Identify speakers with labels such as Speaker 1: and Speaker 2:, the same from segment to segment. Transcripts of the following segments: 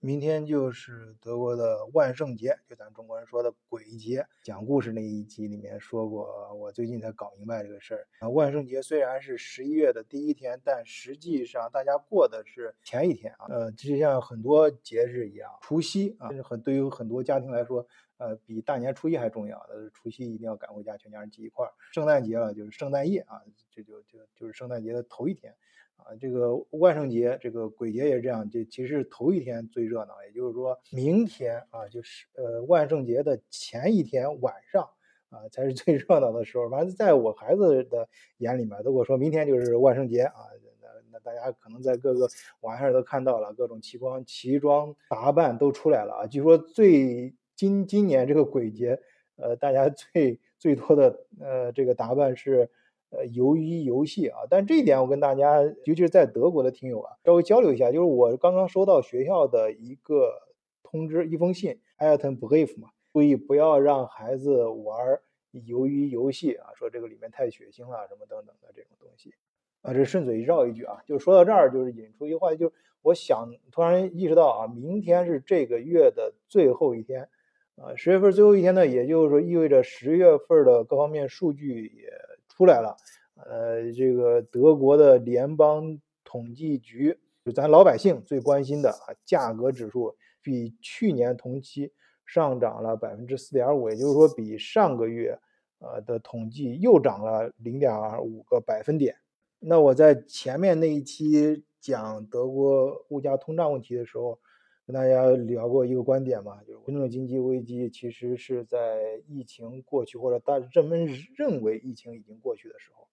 Speaker 1: 明天就是德国的万圣节，就咱中国人说的鬼节。讲故事那一集里面说过，我最近才搞明白这个事儿啊。万圣节虽然是十一月的第一天，但实际上大家过的是前一天啊。呃，就像很多节日一样，除夕啊，就是很对于很多家庭来说，呃，比大年初一还重要的。除夕一定要赶回家，全家人聚一块儿。圣诞节了，就是圣诞夜啊，这就就就是圣诞节的头一天。啊，这个万圣节，这个鬼节也是这样，这其实头一天最热闹，也就是说明天啊，就是呃万圣节的前一天晚上啊，才是最热闹的时候。反正在我孩子的眼里面，都跟我说明天就是万圣节啊，那那大家可能在各个网上都看到了，各种奇装奇装打扮都出来了啊。据说最今今年这个鬼节，呃，大家最最多的呃这个打扮是。呃，鱿鱼游戏啊，但这一点我跟大家，尤其是在德国的听友啊，稍微交流一下。就是我刚刚收到学校的一个通知，一封信 a l t o n brief 嘛，注意不要让孩子玩鱿鱼游戏啊，说这个里面太血腥了，什么等等的这种东西。啊，这顺嘴绕一句啊，就说到这儿，就是引出一个话，就是我想突然意识到啊，明天是这个月的最后一天，啊，十月份最后一天呢，也就是说意味着十月份的各方面数据也。出来了，呃，这个德国的联邦统计局，就咱老百姓最关心的啊，价格指数比去年同期上涨了百分之四点五，也就是说比上个月呃的统计又涨了零点五个百分点。那我在前面那一期讲德国物价通胀问题的时候。跟大家聊过一个观点嘛，就是真正经济危机其实是在疫情过去或者大人们认为疫情已经过去的时候，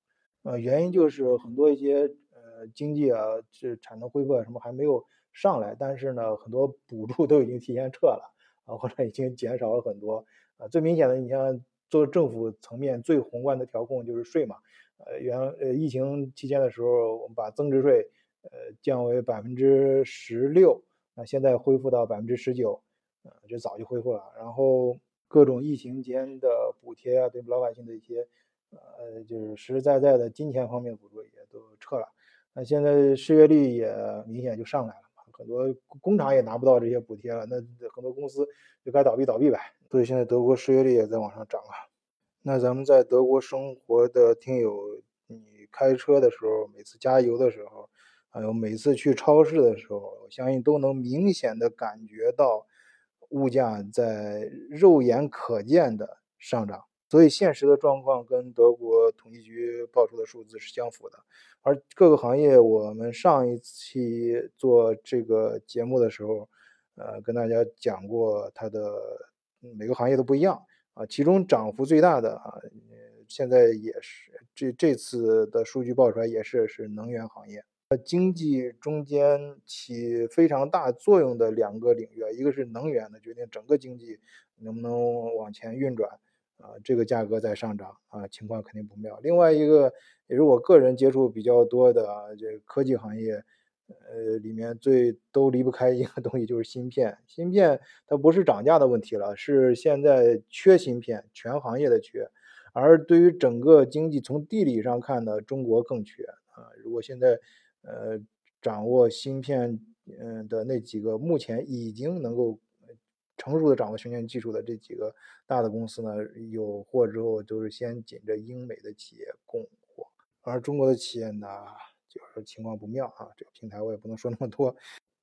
Speaker 1: 呃，原因就是很多一些呃经济啊，这产能恢复啊什么还没有上来，但是呢，很多补助都已经提前撤了啊，或者已经减少了很多啊。最明显的，你像做政府层面最宏观的调控就是税嘛，呃，原呃疫情期间的时候，我们把增值税呃降为百分之十六。那现在恢复到百分之十九，呃，这早就恢复了。然后各种疫情间的补贴啊，对老百姓的一些，呃，就是实实在在的金钱方面补助也都撤了。那现在失业率也明显就上来了，很多工厂也拿不到这些补贴了，那很多公司就该倒闭倒闭呗。所以现在德国失业率也在往上涨啊。那咱们在德国生活的听友，你开车的时候，每次加油的时候。还有每次去超市的时候，我相信都能明显的感觉到物价在肉眼可见的上涨。所以现实的状况跟德国统计局报出的数字是相符的。而各个行业，我们上一期做这个节目的时候，呃，跟大家讲过，它的每个行业都不一样啊。其中涨幅最大的啊，现在也是这这次的数据报出来也是是能源行业。呃经济中间起非常大作用的两个领域啊，一个是能源的，决定整个经济能不能往前运转啊，这个价格在上涨啊，情况肯定不妙。另外一个也是我个人接触比较多的啊，这科技行业，呃，里面最都离不开一个东西，就是芯片。芯片它不是涨价的问题了，是现在缺芯片，全行业的缺。而对于整个经济，从地理上看呢，中国更缺啊。如果现在呃，掌握芯片，嗯的那几个目前已经能够成熟的掌握芯片技术的这几个大的公司呢，有货之后都是先紧着英美的企业供货，而中国的企业呢，就是情况不妙啊。这个平台我也不能说那么多，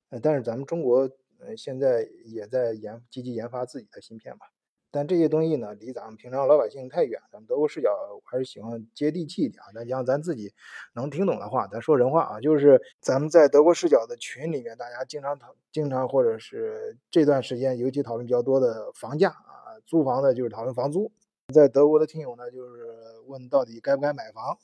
Speaker 1: 呃，但是咱们中国呃现在也在研积极研发自己的芯片吧。但这些东西呢，离咱们平常老百姓太远。咱们德国视角还是喜欢接地气一点啊。咱讲咱自己能听懂的话，咱说人话啊。就是咱们在德国视角的群里面，大家经常讨，经常或者是这段时间尤其讨论比较多的房价啊，租房的就是讨论房租。在德国的听友呢，就是问到底该不该买房。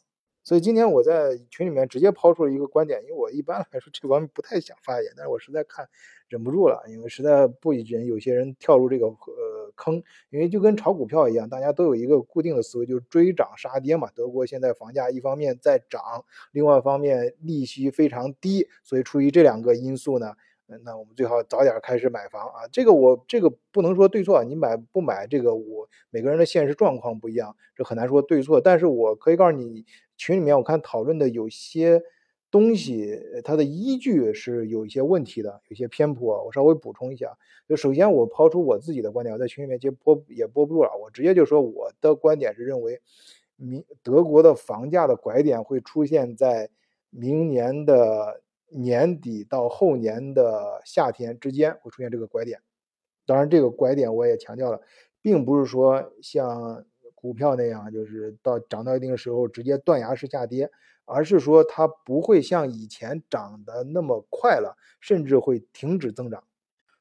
Speaker 1: 所以今天我在群里面直接抛出了一个观点，因为我一般来说这方面不太想发言，但是我实在看忍不住了，因为实在不忍有些人跳入这个呃坑，因为就跟炒股票一样，大家都有一个固定的思维，就是追涨杀跌嘛。德国现在房价一方面在涨，另外一方面利息非常低，所以出于这两个因素呢。那我们最好早点开始买房啊！这个我这个不能说对错，你买不买这个我每个人的现实状况不一样，这很难说对错。但是我可以告诉你，群里面我看讨论的有些东西它的依据是有一些问题的，有些偏颇。我稍微补充一下，就首先我抛出我自己的观点，我在群里面接播也播不住了，我直接就说我的观点是认为，明德国的房价的拐点会出现在明年的年底到后年的夏天之间会出现这个拐点。当然，这个拐点我也强调了，并不是说像股票那样，就是到涨到一定时候直接断崖式下跌。而是说它不会像以前涨得那么快了，甚至会停止增长。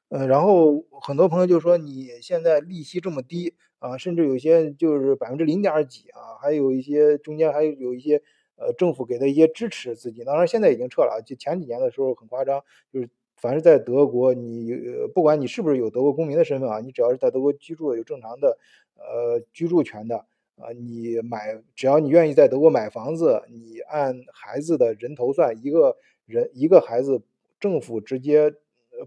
Speaker 1: 嗯，然后很多朋友就说你现在利息这么低啊，甚至有些就是百分之零点几啊，还有一些中间还有一些呃政府给的一些支持资金，当然现在已经撤了啊。就前几年的时候很夸张，就是凡是在德国，你不管你是不是有德国公民的身份啊，你只要是在德国居住有正常的呃居住权的。啊，你买只要你愿意在德国买房子，你按孩子的人头算，一个人一个孩子，政府直接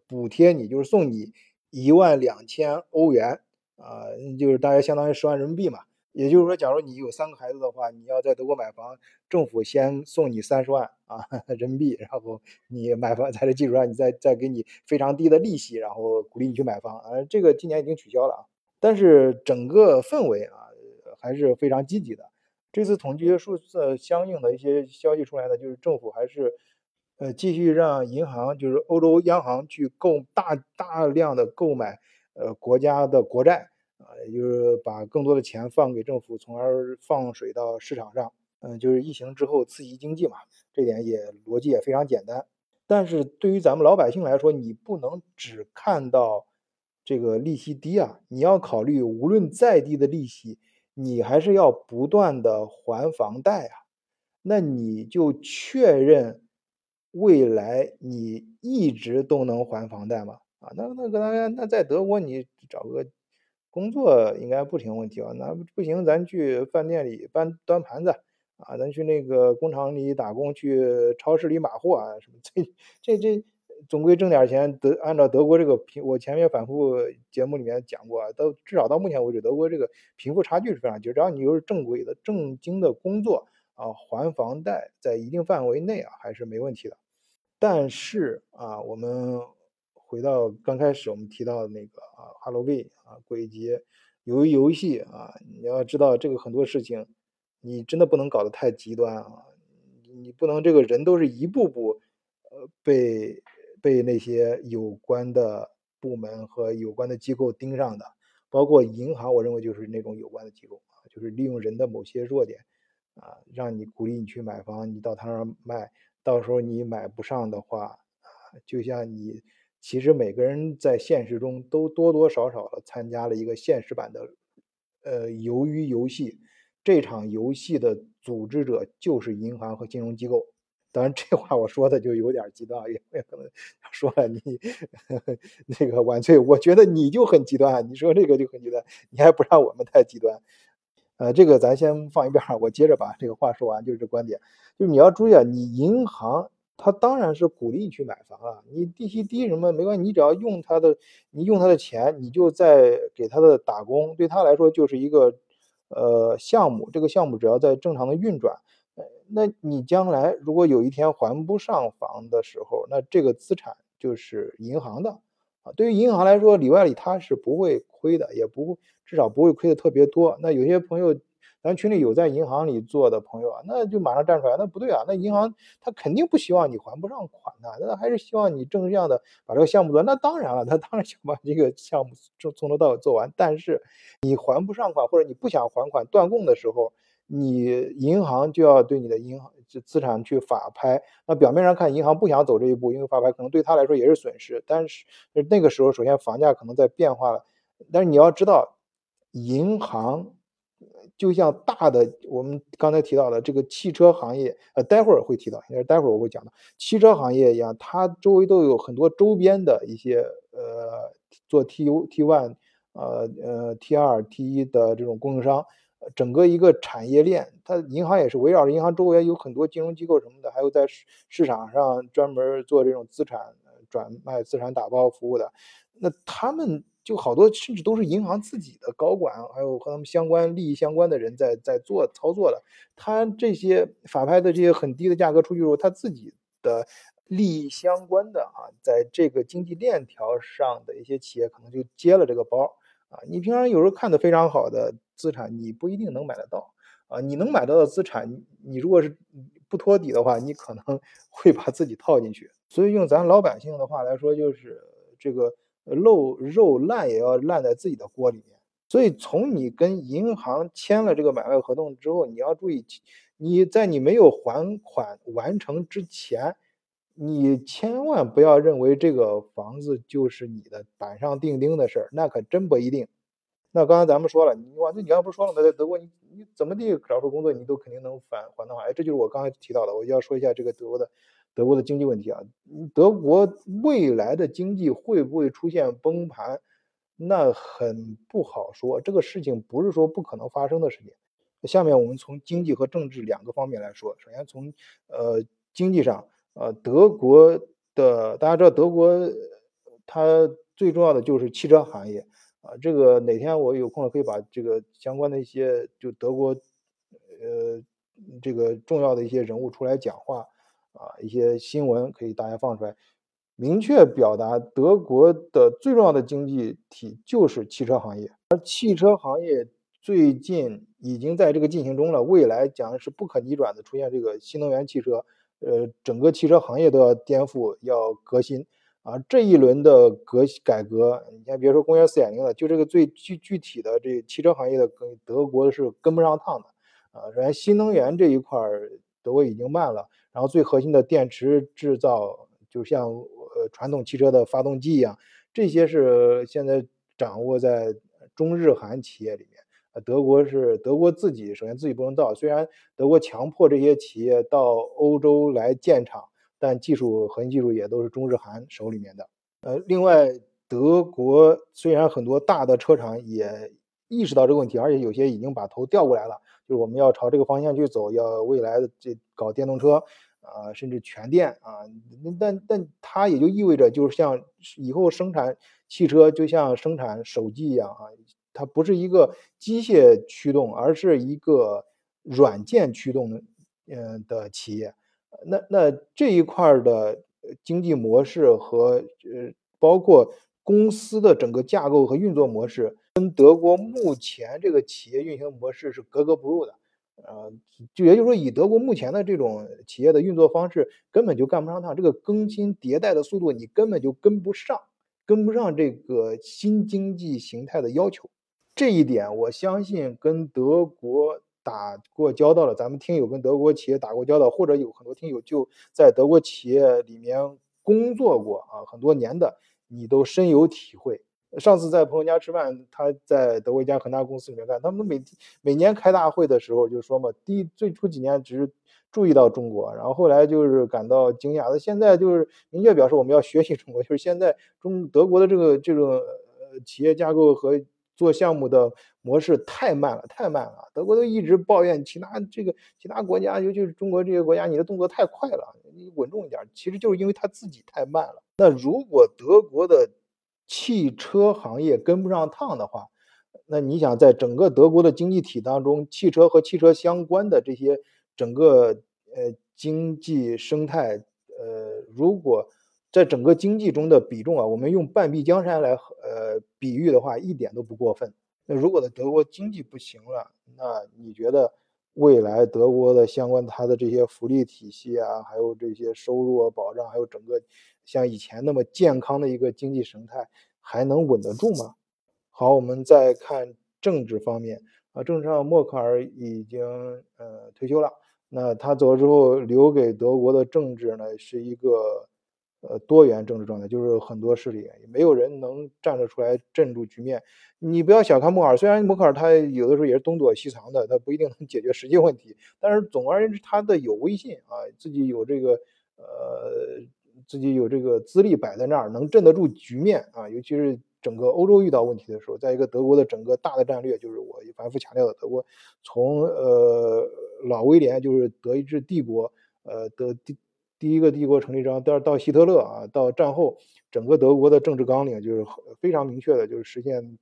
Speaker 1: 补贴你，就是送你一万两千欧元，啊，就是大约相当于十万人民币嘛。也就是说，假如你有三个孩子的话，你要在德国买房，政府先送你三十万啊 人民币，然后你买房在这基础上，你再再给你非常低的利息，然后鼓励你去买房。啊，这个今年已经取消了啊，但是整个氛围啊。还是非常积极的。这次统计数字相应的一些消息出来呢，就是政府还是呃继续让银行，就是欧洲央行去购大大量的购买呃国家的国债，也就是把更多的钱放给政府，从而放水到市场上。嗯，就是疫情之后刺激经济嘛，这点也逻辑也非常简单。但是对于咱们老百姓来说，你不能只看到这个利息低啊，你要考虑无论再低的利息。你还是要不断的还房贷啊，那你就确认未来你一直都能还房贷吗？啊，那那个那那在德国你找个工作应该不成问题吧，那不行咱去饭店里搬端盘子啊，咱去那个工厂里打工，去超市里码货啊什么这这这。总归挣点钱，德按照德国这个贫，我前面反复节目里面讲过，到至少到目前为止，德国这个贫富差距是非常低。只要你又是正规的正经的工作啊，还房贷在一定范围内啊，还是没问题的。但是啊，我们回到刚开始我们提到的那个啊哈喽贝啊，鬼节，由于游戏啊，你要知道这个很多事情，你真的不能搞得太极端啊，你不能这个人都是一步步呃被。被那些有关的部门和有关的机构盯上的，包括银行，我认为就是那种有关的机构啊，就是利用人的某些弱点啊，让你鼓励你去买房，你到他那儿卖，到时候你买不上的话啊，就像你其实每个人在现实中都多多少少的参加了一个现实版的呃鱿鱼游戏，这场游戏的组织者就是银行和金融机构。当然，这话我说的就有点极端，也也可能说了你 那个晚翠，我觉得你就很极端，你说这个就很极端，你还不让我们太极端，呃，这个咱先放一边，我接着把这个话说完，就是这观点，就是你要注意啊，你银行他当然是鼓励你去买房啊，你利息低什么没关系，你只要用他的，你用他的钱，你就在给他的打工，对他来说就是一个呃项目，这个项目只要在正常的运转。那你将来如果有一天还不上房的时候，那这个资产就是银行的啊。对于银行来说，里外里他是不会亏的，也不至少不会亏的特别多。那有些朋友，咱群里有在银行里做的朋友啊，那就马上站出来，那不对啊，那银行他肯定不希望你还不上款的，那还是希望你正向的把这个项目做。那当然了，他当然想把这个项目从从头到尾做完。但是你还不上款或者你不想还款断供的时候。你银行就要对你的银行资产去法拍，那表面上看银行不想走这一步，因为法拍可能对他来说也是损失。但是那个时候，首先房价可能在变化了，但是你要知道，银行就像大的我们刚才提到的这个汽车行业，呃，待会儿会提到，应该待会儿我会讲到汽车行业一样，它周围都有很多周边的一些呃做 T U T one 呃呃 T 二 T 一的这种供应商。整个一个产业链，它银行也是围绕着银行周围有很多金融机构什么的，还有在市市场上专门做这种资产转卖、资产打包服务的。那他们就好多甚至都是银行自己的高管，还有和他们相关利益相关的人在在做操作的。他这些法拍的这些很低的价格出去之后，他自己的利益相关的啊，在这个经济链条上的一些企业可能就接了这个包啊。你平常有时候看的非常好的资产，你不一定能买得到啊。你能买到的资产，你如果是不托底的话，你可能 会把自己套进去。所以用咱老百姓的话来说，就是这个。肉肉烂也要烂在自己的锅里面，所以从你跟银行签了这个买卖合同之后，你要注意，你在你没有还款完成之前，你千万不要认为这个房子就是你的板上钉钉的事儿，那可真不一定。那刚才咱们说了，你哇，那你刚不说了吗？在德国，你你怎么地找份工作，你都肯定能返还的话，哎，这就是我刚才提到的，我要说一下这个德国的。德国的经济问题啊，德国未来的经济会不会出现崩盘？那很不好说。这个事情不是说不可能发生的事情。下面我们从经济和政治两个方面来说。首先从呃经济上，呃德国的大家知道，德国它最重要的就是汽车行业啊。这个哪天我有空了可以把这个相关的一些就德国呃这个重要的一些人物出来讲话。啊，一些新闻可以大家放出来，明确表达德国的最重要的经济体就是汽车行业，而汽车行业最近已经在这个进行中了，未来讲是不可逆转的出现这个新能源汽车，呃，整个汽车行业都要颠覆，要革新啊！这一轮的革改革，你先别说工业四点零了，就这个最具具体的这汽车行业的，跟德国是跟不上趟的啊！首先新能源这一块儿，德国已经慢了。然后最核心的电池制造，就像呃传统汽车的发动机一样，这些是现在掌握在中日韩企业里面。呃，德国是德国自己首先自己不能造，虽然德国强迫这些企业到欧洲来建厂，但技术核心技术也都是中日韩手里面的。呃，另外德国虽然很多大的车厂也意识到这个问题，而且有些已经把头调过来了。我们要朝这个方向去走，要未来的这搞电动车啊，甚至全电啊，但但它也就意味着，就是像以后生产汽车，就像生产手机一样啊，它不是一个机械驱动，而是一个软件驱动嗯的企业。那那这一块的经济模式和呃，包括公司的整个架构和运作模式。跟德国目前这个企业运行模式是格格不入的，呃，就也就是说，以德国目前的这种企业的运作方式，根本就干不上趟。这个更新迭代的速度，你根本就跟不上，跟不上这个新经济形态的要求。这一点，我相信跟德国打过交道的，咱们听友跟德国企业打过交道，或者有很多听友就在德国企业里面工作过啊，很多年的，你都深有体会。上次在朋友家吃饭，他在德国一家很大公司里面干。他们每每年开大会的时候就说嘛，第一最初几年只是注意到中国，然后后来就是感到惊讶。的现在就是明确表示我们要学习中国，就是现在中德国的这个这种呃企业架构和做项目的模式太慢了，太慢了。德国都一直抱怨其他这个其他国家，尤其是中国这些国家，你的动作太快了，你稳重一点。其实就是因为他自己太慢了。那如果德国的汽车行业跟不上趟的话，那你想在整个德国的经济体当中，汽车和汽车相关的这些整个呃经济生态，呃，如果在整个经济中的比重啊，我们用半壁江山来呃比喻的话，一点都不过分。那如果的德国经济不行了，那你觉得未来德国的相关它的这些福利体系啊，还有这些收入啊保障，还有整个。像以前那么健康的一个经济生态还能稳得住吗？好，我们再看政治方面啊，政治上默克尔已经呃退休了，那他走了之后留给德国的政治呢是一个呃多元政治状态，就是很多势力，没有人能站得出来镇住局面。你不要小看默克尔，虽然默克尔他有的时候也是东躲西藏的，他不一定能解决实际问题，但是总而言之，他的有威信啊，自己有这个呃。自己有这个资历摆在那儿，能镇得住局面啊！尤其是整个欧洲遇到问题的时候，在一个德国的整个大的战略，就是我反复强调的，德国从呃老威廉就是德意志帝国，呃的第一个帝国成立章，到到希特勒啊，到战后整个德国的政治纲领就是非常明确的，就是实现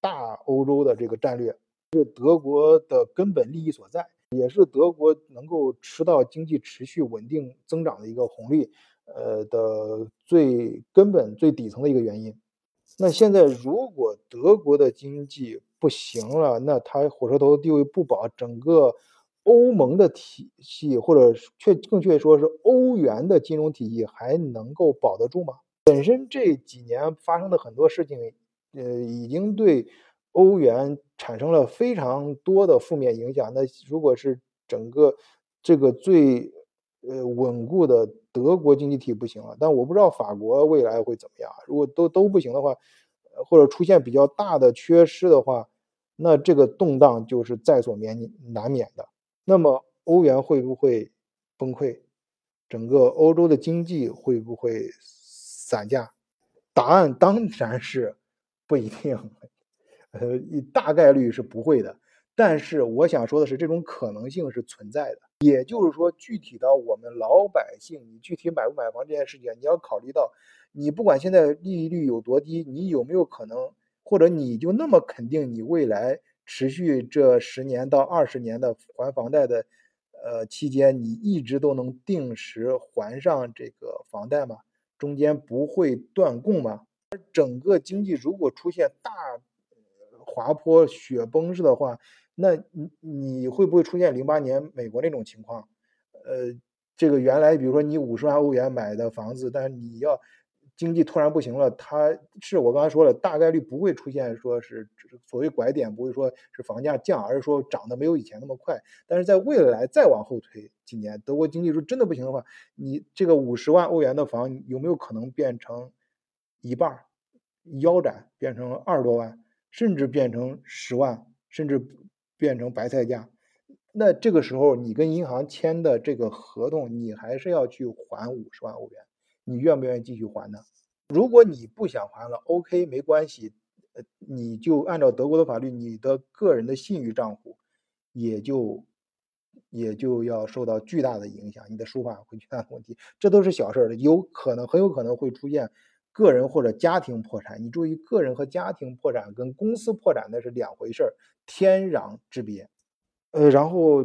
Speaker 1: 大欧洲的这个战略，是德国的根本利益所在，也是德国能够吃到经济持续稳定增长的一个红利，呃的最根本最底层的一个原因。那现在如果德国的经济不行了，那它火车头地位不保，整个。欧盟的体系，或者确更确切说是欧元的金融体系，还能够保得住吗？本身这几年发生的很多事情，呃，已经对欧元产生了非常多的负面影响。那如果是整个这个最呃稳固的德国经济体不行了，但我不知道法国未来会怎么样。如果都都不行的话，或者出现比较大的缺失的话，那这个动荡就是在所免难免的。那么欧元会不会崩溃？整个欧洲的经济会不会散架？答案当然是不一定，呃，大概率是不会的。但是我想说的是，这种可能性是存在的。也就是说，具体到我们老百姓，你具体买不买房这件事情，你要考虑到，你不管现在利率有多低，你有没有可能，或者你就那么肯定你未来。持续这十年到二十年的还房贷的，呃期间，你一直都能定时还上这个房贷吗？中间不会断供吗？而整个经济如果出现大滑坡、雪崩式的话，那你你会不会出现零八年美国那种情况？呃，这个原来比如说你五十万欧元买的房子，但是你要。经济突然不行了，它是我刚才说了，大概率不会出现说是所谓拐点，不会说是房价降，而是说涨得没有以前那么快。但是在未来再往后推几年，德国经济如果真的不行的话，你这个五十万欧元的房有没有可能变成一半腰斩，变成二十多万，甚至变成十万，甚至变成白菜价？那这个时候你跟银行签的这个合同，你还是要去还五十万欧元。你愿不愿意继续还呢？如果你不想还了，OK，没关系，呃，你就按照德国的法律，你的个人的信誉账户也就也就要受到巨大的影响，你的书法会 巨大的问题，这都是小事儿，有可能很有可能会出现个人或者家庭破产。你注意，个人和家庭破产跟公司破产那是两回事儿，天壤之别。呃，然后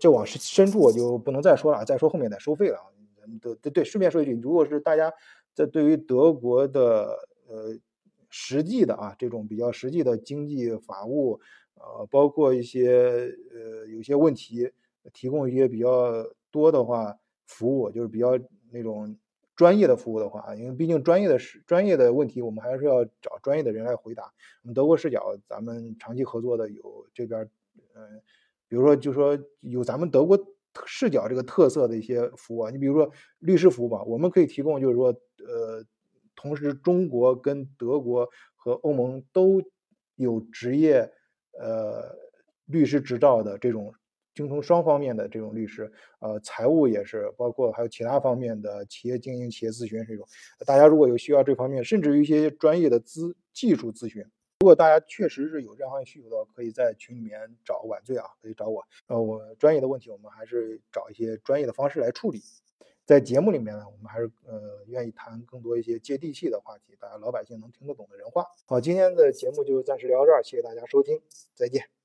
Speaker 1: 这往深处我就不能再说了，再说后面得收费了。对对对，顺便说一句，如果是大家在对于德国的呃实际的啊这种比较实际的经济法务，呃，包括一些呃有些问题，提供一些比较多的话服务，就是比较那种专业的服务的话，因为毕竟专业的是专业的问题，我们还是要找专业的人来回答。我们德国视角，咱们长期合作的有这边，嗯，比如说就说有咱们德国。视角这个特色的一些服务啊，你比如说律师服务吧，我们可以提供，就是说，呃，同时中国跟德国和欧盟都有职业呃律师执照的这种精通双方面的这种律师，呃，财务也是，包括还有其他方面的企业经营、企业咨询这种，大家如果有需要这方面，甚至于一些专业的资技术咨询。如果大家确实是有这方面需求的，可以在群里面找晚醉啊，可以找我。呃，我专业的问题，我们还是找一些专业的方式来处理。在节目里面呢，我们还是呃愿意谈更多一些接地气的话题，大家老百姓能听得懂的人话。好，今天的节目就暂时聊到这儿，谢谢大家收听，再见。